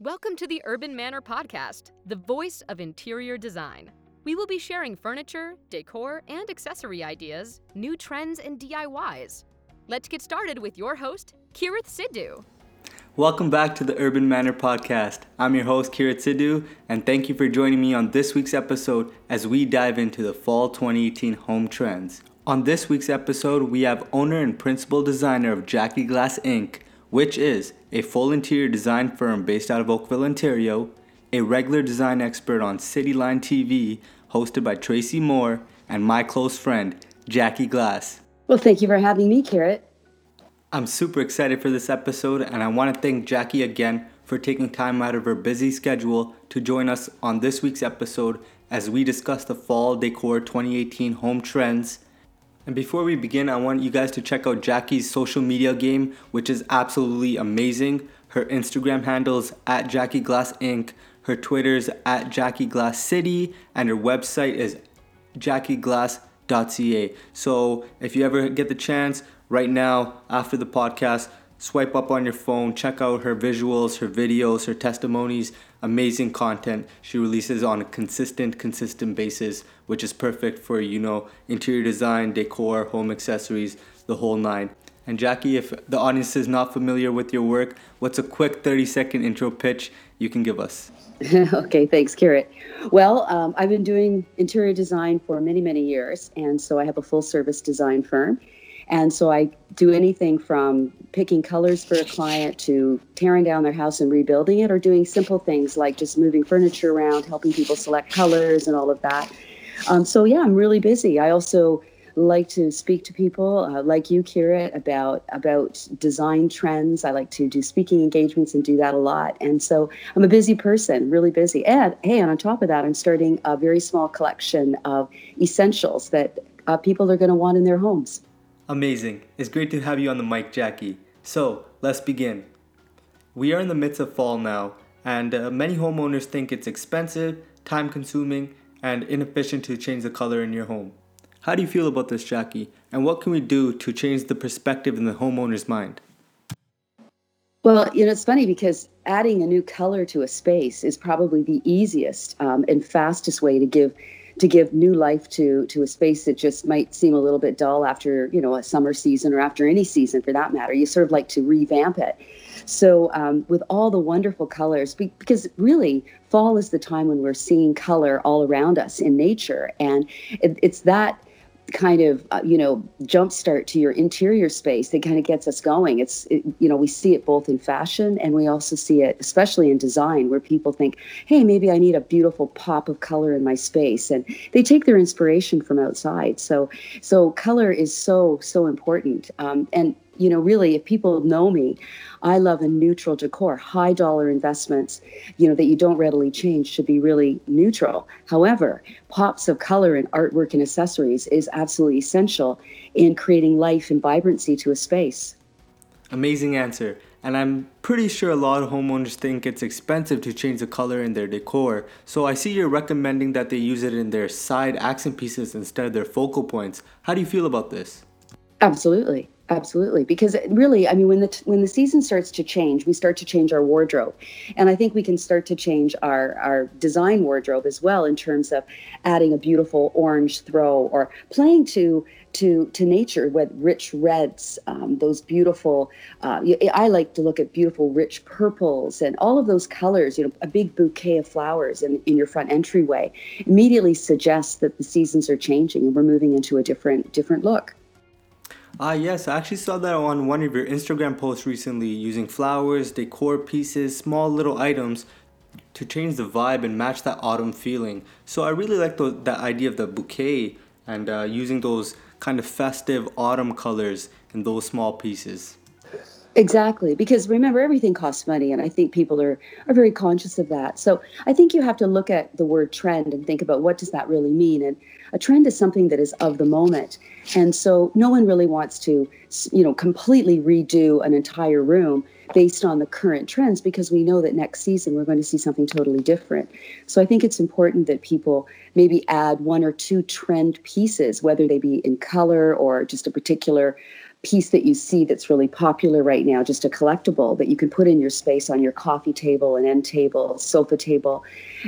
Welcome to the Urban Manor Podcast, the voice of interior design. We will be sharing furniture, decor, and accessory ideas, new trends, and DIYs. Let's get started with your host, Keerat Sidhu. Welcome back to the Urban Manor Podcast. I'm your host, Keerat Sidhu, and thank you for joining me on this week's episode as we dive into the fall 2018 home trends. On this week's episode, we have owner and principal designer of Jackie Glass Inc., which is a full interior design firm based out of Oakville, Ontario, a regular design expert on Cityline TV, hosted by Tracy Moore, and my close friend, Jackie Glass. Well, thank you for having me, Keerat. I'm super excited for this episode, and I want to thank Jackie again for taking time out of her busy schedule to join us on this week's episode as we discuss the Fall Decor 2018 home trends and before we begin, I want you guys to check out Jackie's social media game, which is absolutely amazing. Her Instagram handles at Jackie Glass Inc., her Twitter's at Jackie Glass City, and her website is jackieglass.ca. So if you ever get the chance, right now after the podcast, swipe up on your phone, check out her visuals, her videos, her testimonies, amazing content she releases on a consistent, consistent basis, which is perfect for, you know, interior design, decor, home accessories, the whole nine. And Jackie, if the audience is not familiar with your work, what's a quick 30 second intro pitch you can give us? okay, thanks, Keerat. Well, um, I've been doing interior design for many, many years, and so I have a full service design firm. And so I do anything from picking colors for a client to tearing down their house and rebuilding it, or doing simple things like just moving furniture around, helping people select colors and all of that. Um, so, yeah, I'm really busy. I also like to speak to people uh, like you, Keerat, about about design trends. I like to do speaking engagements and do that a lot. And so I'm a busy person, really busy. And hey, and on top of that, I'm starting a very small collection of essentials that uh, people are going to want in their homes. Amazing. It's great to have you on the mic, Jackie. So, let's begin. We are in the midst of fall now, and uh, many homeowners think it's expensive, time consuming, and inefficient to change the color in your home. How do you feel about this, Jackie? And what can we do to change the perspective in the homeowner's mind? Well, you know, it's funny because adding a new color to a space is probably the easiest um, and fastest way to give to give new life to to a space that just might seem a little bit dull after you know a summer season or after any season for that matter. You sort of like to revamp it. So um, with all the wonderful colors, because really fall is the time when we're seeing color all around us in nature, and it, it's that kind of uh, you know jumpstart to your interior space that kind of gets us going. It's it, you know we see it both in fashion and we also see it especially in design where people think hey maybe i need a beautiful pop of color in my space and they take their inspiration from outside. So so color is so so important. Um, and you know really if people know me I love a neutral decor. High dollar investments, you know, that you don't readily change should be really neutral. However, pops of color and artwork and accessories is absolutely essential in creating life and vibrancy to a space. Amazing answer. And I'm pretty sure a lot of homeowners think it's expensive to change the color in their decor. So I see you're recommending that they use it in their side accent pieces instead of their focal points. How do you feel about this? Absolutely. Absolutely, because really, I mean, when the when the season starts to change, we start to change our wardrobe, and I think we can start to change our our design wardrobe as well in terms of adding a beautiful orange throw or playing to to to nature with rich reds, um, those beautiful. Uh, I like to look at beautiful rich purples and all of those colors. You know, a big bouquet of flowers in in your front entryway immediately suggests that the seasons are changing and we're moving into a different different look. Ah, yes, I actually saw that on one of your Instagram posts recently using flowers, decor pieces, small little items to change the vibe and match that autumn feeling. So I really like the, that idea of the bouquet and uh, using those kind of festive autumn colors in those small pieces. Exactly, because remember, everything costs money, and I think people are, are very conscious of that. So I think you have to look at the word trend and think about what does that really mean. And a trend is something that is of the moment, and so no one really wants to, you know, completely redo an entire room based on the current trends because we know that next season we're going to see something totally different. So I think it's important that people maybe add one or two trend pieces, whether they be in color or just a particular piece that you see that's really popular right now, just a collectible that you can put in your space on your coffee table, an end table, sofa table,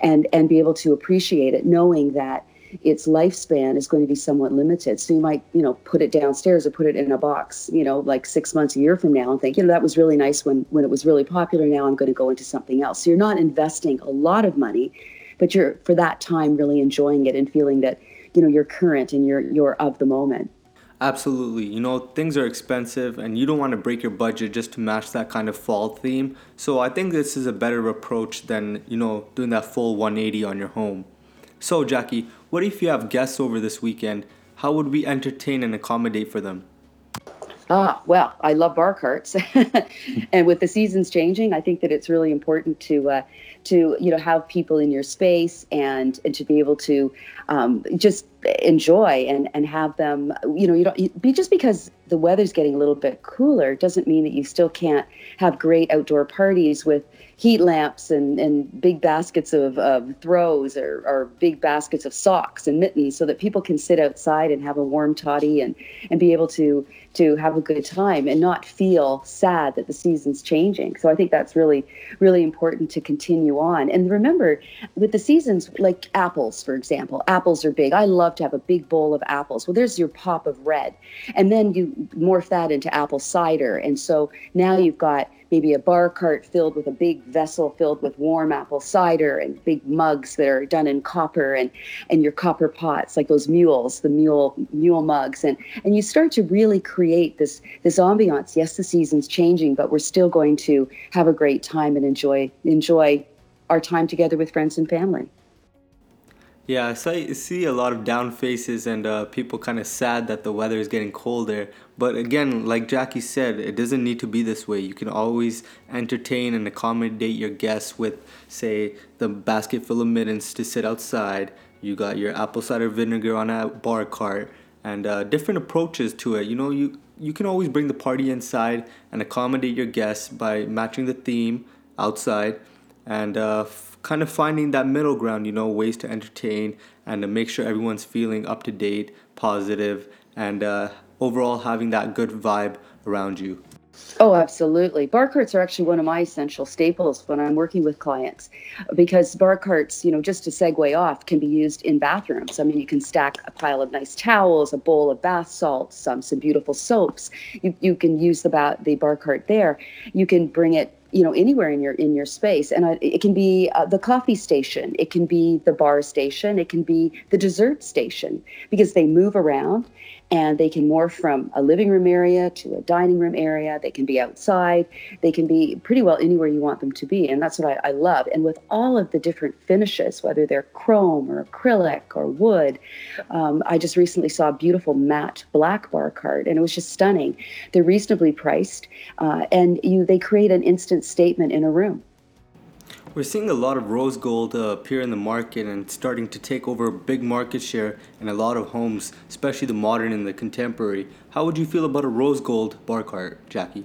and and be able to appreciate it, knowing that its lifespan is going to be somewhat limited. So you might, you know, put it downstairs or put it in a box, you know, like six months, a year from now, and think, you know, that was really nice when when it was really popular. Now I'm going to go into something else. So you're not investing a lot of money, but you're for that time really enjoying it and feeling that, you know, you're current and you're you're of the moment. Absolutely. You know, things are expensive and you don't want to break your budget just to match that kind of fall theme. So I think this is a better approach than, you know, doing that full 180 on your home. So, Jackie, what if you have guests over this weekend? How would we entertain and accommodate for them? Ah, well, I love bar carts, and with the seasons changing, I think that it's really important to uh, to you know have people in your space and and to be able to um, just enjoy and and have them you know you don't be just because the weather's getting a little bit cooler doesn't mean that you still can't have great outdoor parties with heat lamps and, and big baskets of, of throws or, or big baskets of socks and mittens so that people can sit outside and have a warm toddy and, and be able to to have a good time and not feel sad that the season's changing. So I think that's really, really important to continue on. And remember, with the seasons, like apples, for example, apples are big. I love to have a big bowl of apples. Well, there's your pop of red. And then you morph that into apple cider. And so now you've got maybe a bar cart filled with a big vessel filled with warm apple cider and big mugs that are done in copper and and your copper pots like those mules the mule mule mugs and and you start to really create this this ambiance yes the season's changing but we're still going to have a great time and enjoy enjoy our time together with friends and family yeah, I see a lot of down faces and uh, people kind of sad that the weather is getting colder. But again, like Jackie said, it doesn't need to be this way. You can always entertain and accommodate your guests with, say, the basket full of mittens to sit outside. You got your apple cider vinegar on a bar cart and uh, different approaches to it. You know, you you can always bring the party inside and accommodate your guests by matching the theme outside and. Uh, kind of finding that middle ground, you know, ways to entertain and to make sure everyone's feeling up to date, positive, and uh, overall having that good vibe around you. Oh, absolutely. Bar carts are actually one of my essential staples when I'm working with clients because bar carts, you know, just to segue off, can be used in bathrooms. I mean, you can stack a pile of nice towels, a bowl of bath salts, some some beautiful soaps. You, you can use the, ba- the bar cart there. You can bring it you know anywhere in your in your space. And it can be uh, the coffee station. It can be the bar station. It can be the dessert station because they move around and they can morph from a living room area to a dining room area. They can be outside. They can be pretty well anywhere you want them to be. And that's what I, I love. And with all of the different finishes, whether they're chrome or acrylic or wood, um, I just recently saw a beautiful matte black bar cart, and it was just stunning. They're reasonably priced, uh, and you they create an instant statement in a room. We're seeing a lot of rose gold uh, appear in the market and starting to take over a big market share in a lot of homes, especially the modern and the contemporary. How would you feel about a rose gold bar cart, Jackie?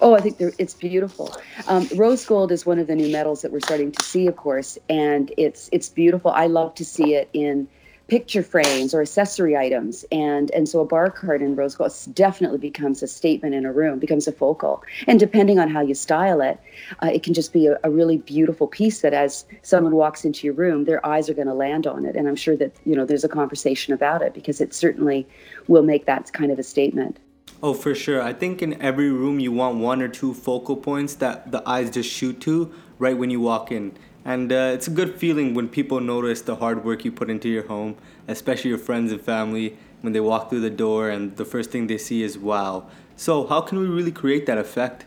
Oh, I think it's beautiful. Um, rose gold is one of the new metals that we're starting to see, of course, and it's it's beautiful. I love to see it in picture frames or accessory items and and so a bar cart in rose gold definitely becomes a statement in a room becomes a focal and depending on how you style it uh, it can just be a, a, really beautiful piece that as someone walks into your room their eyes are going to land on it and i'm sure that you know there's a conversation about it because it certainly will make that kind of a statement Oh, for sure. I think in every room you want one or two focal points that the eyes just shoot to right when you walk in. And uh, it's a good feeling when people notice the hard work you put into your home, especially your friends and family, when they walk through the door and the first thing they see is wow. So, how can we really create that effect?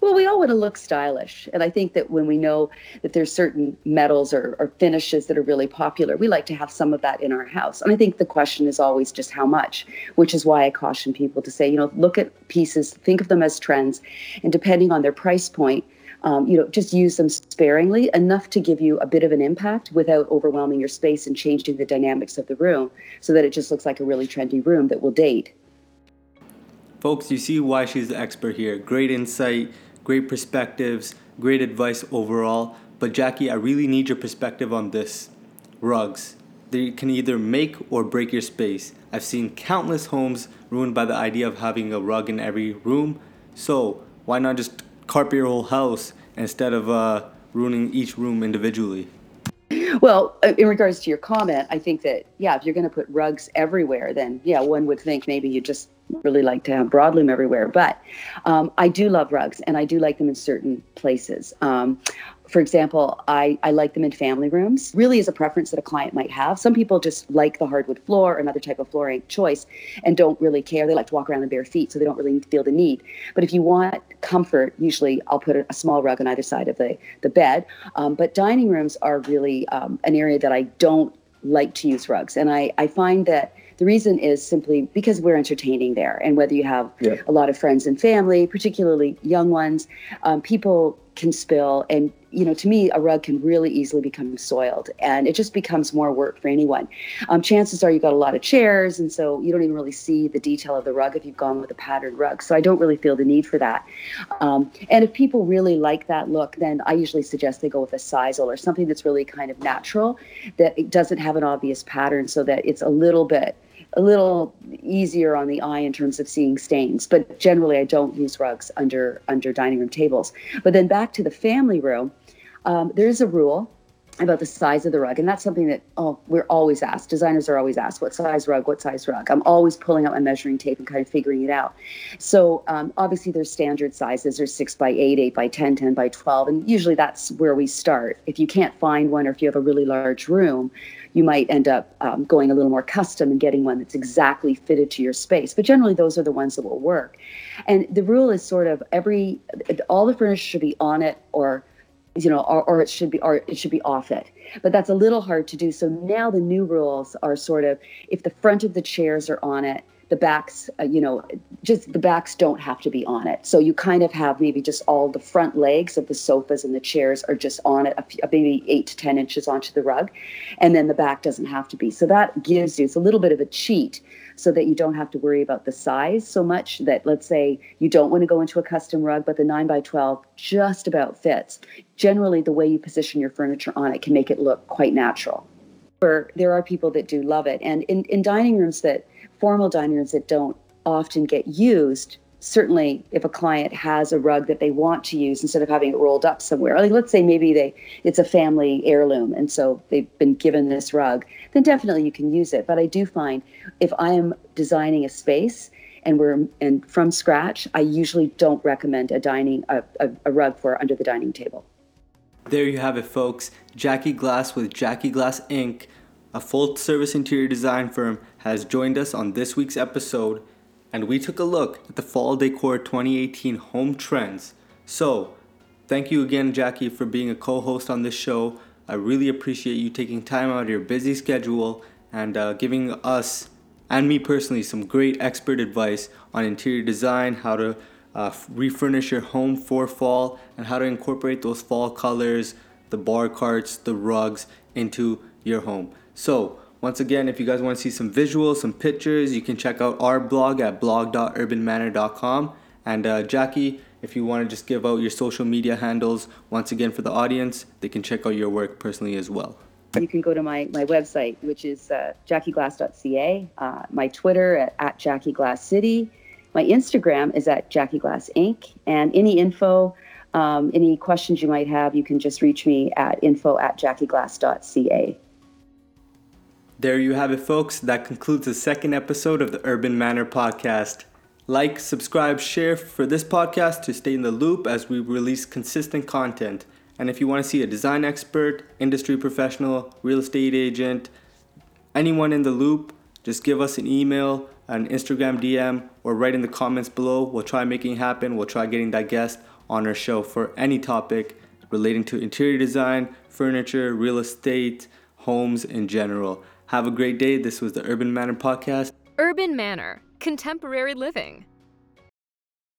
Well, we all want to look stylish. And I think that when we know that there's certain metals or, or, finishes that are really popular, we like to have some of that in our house. And I think the question is always just how much, which is why I caution people to say, you know, look at pieces, think of them as trends, and depending on their price point, um, you know, just use them sparingly enough to give you a bit of an impact without overwhelming your space and changing the dynamics of the room so that it just looks like a really trendy room that will date. Folks, you see why she's the expert here. Great insight, great perspectives, great advice overall. But Jackie, I really need your perspective on this. Rugs. they can either make or break your space. I've seen countless homes ruined by the idea of having a rug in every room. So, why not just carpet your whole house instead of uh, ruining each room individually? Well, uh, in regards to your comment, I think that, yeah, if you're going to put rugs everywhere, then yeah, one would think maybe you just really like to have broadloom everywhere. But um, I do love rugs and I do like them in certain places. Um, for example, I, I like them in family rooms, really is a preference that a client might have. Some people just like the hardwood floor or another type of flooring choice and don't really care. They like to walk around in bare feet, so they don't really feel the need. But if you want comfort, usually I'll put a, a small rug on either side of the, the bed. Um, but dining rooms are really um, an area that I don't like to use rugs. And I, I find that the reason is simply because we're entertaining there. And whether you have yeah. a lot of friends and family, particularly young ones, um, people can spill. And, you know, to me, a rug can really easily become soiled and it just becomes more work for anyone. Um, chances are you've got a lot of chairs, and so you don't even really see the detail of the rug if you've gone with a patterned rug. So I don't really feel the need for that. Um, and if people really like that look, then I usually suggest they go with a sisal or something that's really kind of natural, that it doesn't have an obvious pattern so that it's a little bit a little easier on the eye in terms of seeing stains. But generally, I don't use rugs under under dining room tables. But then back to the family room, um, there's a rule about the size of the rug, and that's something that oh we're always asked. Designers are always asked, "What size rug? What size rug?" I'm always pulling out my measuring tape and kind of figuring it out. So um, obviously, there's standard sizes. There's six by eight, eight by 10, 10 by 12, and usually that's where we start. If you can't find one, or if you have a really large room, you might end up um, going a little more custom and getting one that's exactly fitted to your space. But generally, those are the ones that will work. And the rule is sort of every all the furniture should be on it or you know or, or it should be or it should be off it. But that's a little hard to do. So now the new rules are sort of if the front of the chairs are on it the backs, uh, you know, just the backs don't have to be on it. So you kind of have maybe just all the front legs of the sofas and the chairs are just on it, maybe eight to 10 inches onto the rug. And then the back doesn't have to be. So that gives you, it's a little bit of a cheat so that you don't have to worry about the size so much that let's say you don't want to go into a custom rug, but the 9 by 12 just about fits. Generally, the way you position your furniture on it can make it look quite natural. There are people that do love it. And in, in dining rooms that formal dining rooms that don't often get used certainly if a client has a rug that they want to use instead of having it rolled up somewhere. Like let's say maybe they it's a family heirloom and so they've been given this rug then definitely you can use it. But i do find if i am designing a space and we're and from scratch i usually don't recommend a dining a, a, a rug for under the dining table. There you have it folks. Jackie glass with jackie glass inc a full service interior design firm, has joined us on this week's episode, and we took a look at the Fall Decor 2018 home trends. So, thank you again, Jackie, for being a co host on this show. I really appreciate you taking time out of your busy schedule and uh, giving us and me personally some great expert advice on interior design, how to uh, refurnish your home for fall, and how to incorporate those fall colors, the bar carts, the rugs into your home. So, once again, if you guys want to see some visuals, some pictures, you can check out our blog at blog.urbanmanor.com. And uh, Jackie, if you want to just give out your social media handles once again for the audience, they can check out your work personally as well. You can go to my, my website, which is uh, jackieglass.ca, uh, my Twitter at, at jackieglasscity, my Instagram is at jackieglassinc, Inc., and any info, um, any questions you might have, you can just reach me at info at jackieglass.ca. There you have it, folks. That concludes the second episode of the Urban Manor podcast. Like, subscribe, share for this podcast to stay in the loop as we release consistent content. And if you want to see a design expert, industry professional, real estate agent, anyone in the loop, just give us an email, an Instagram DM, or write in the comments below. We'll try making it happen. We'll try getting that guest on our show for any topic relating to interior design, furniture, real estate, homes in general. Have a great day. This was the Urban Manor Podcast. Urban Manor, contemporary living.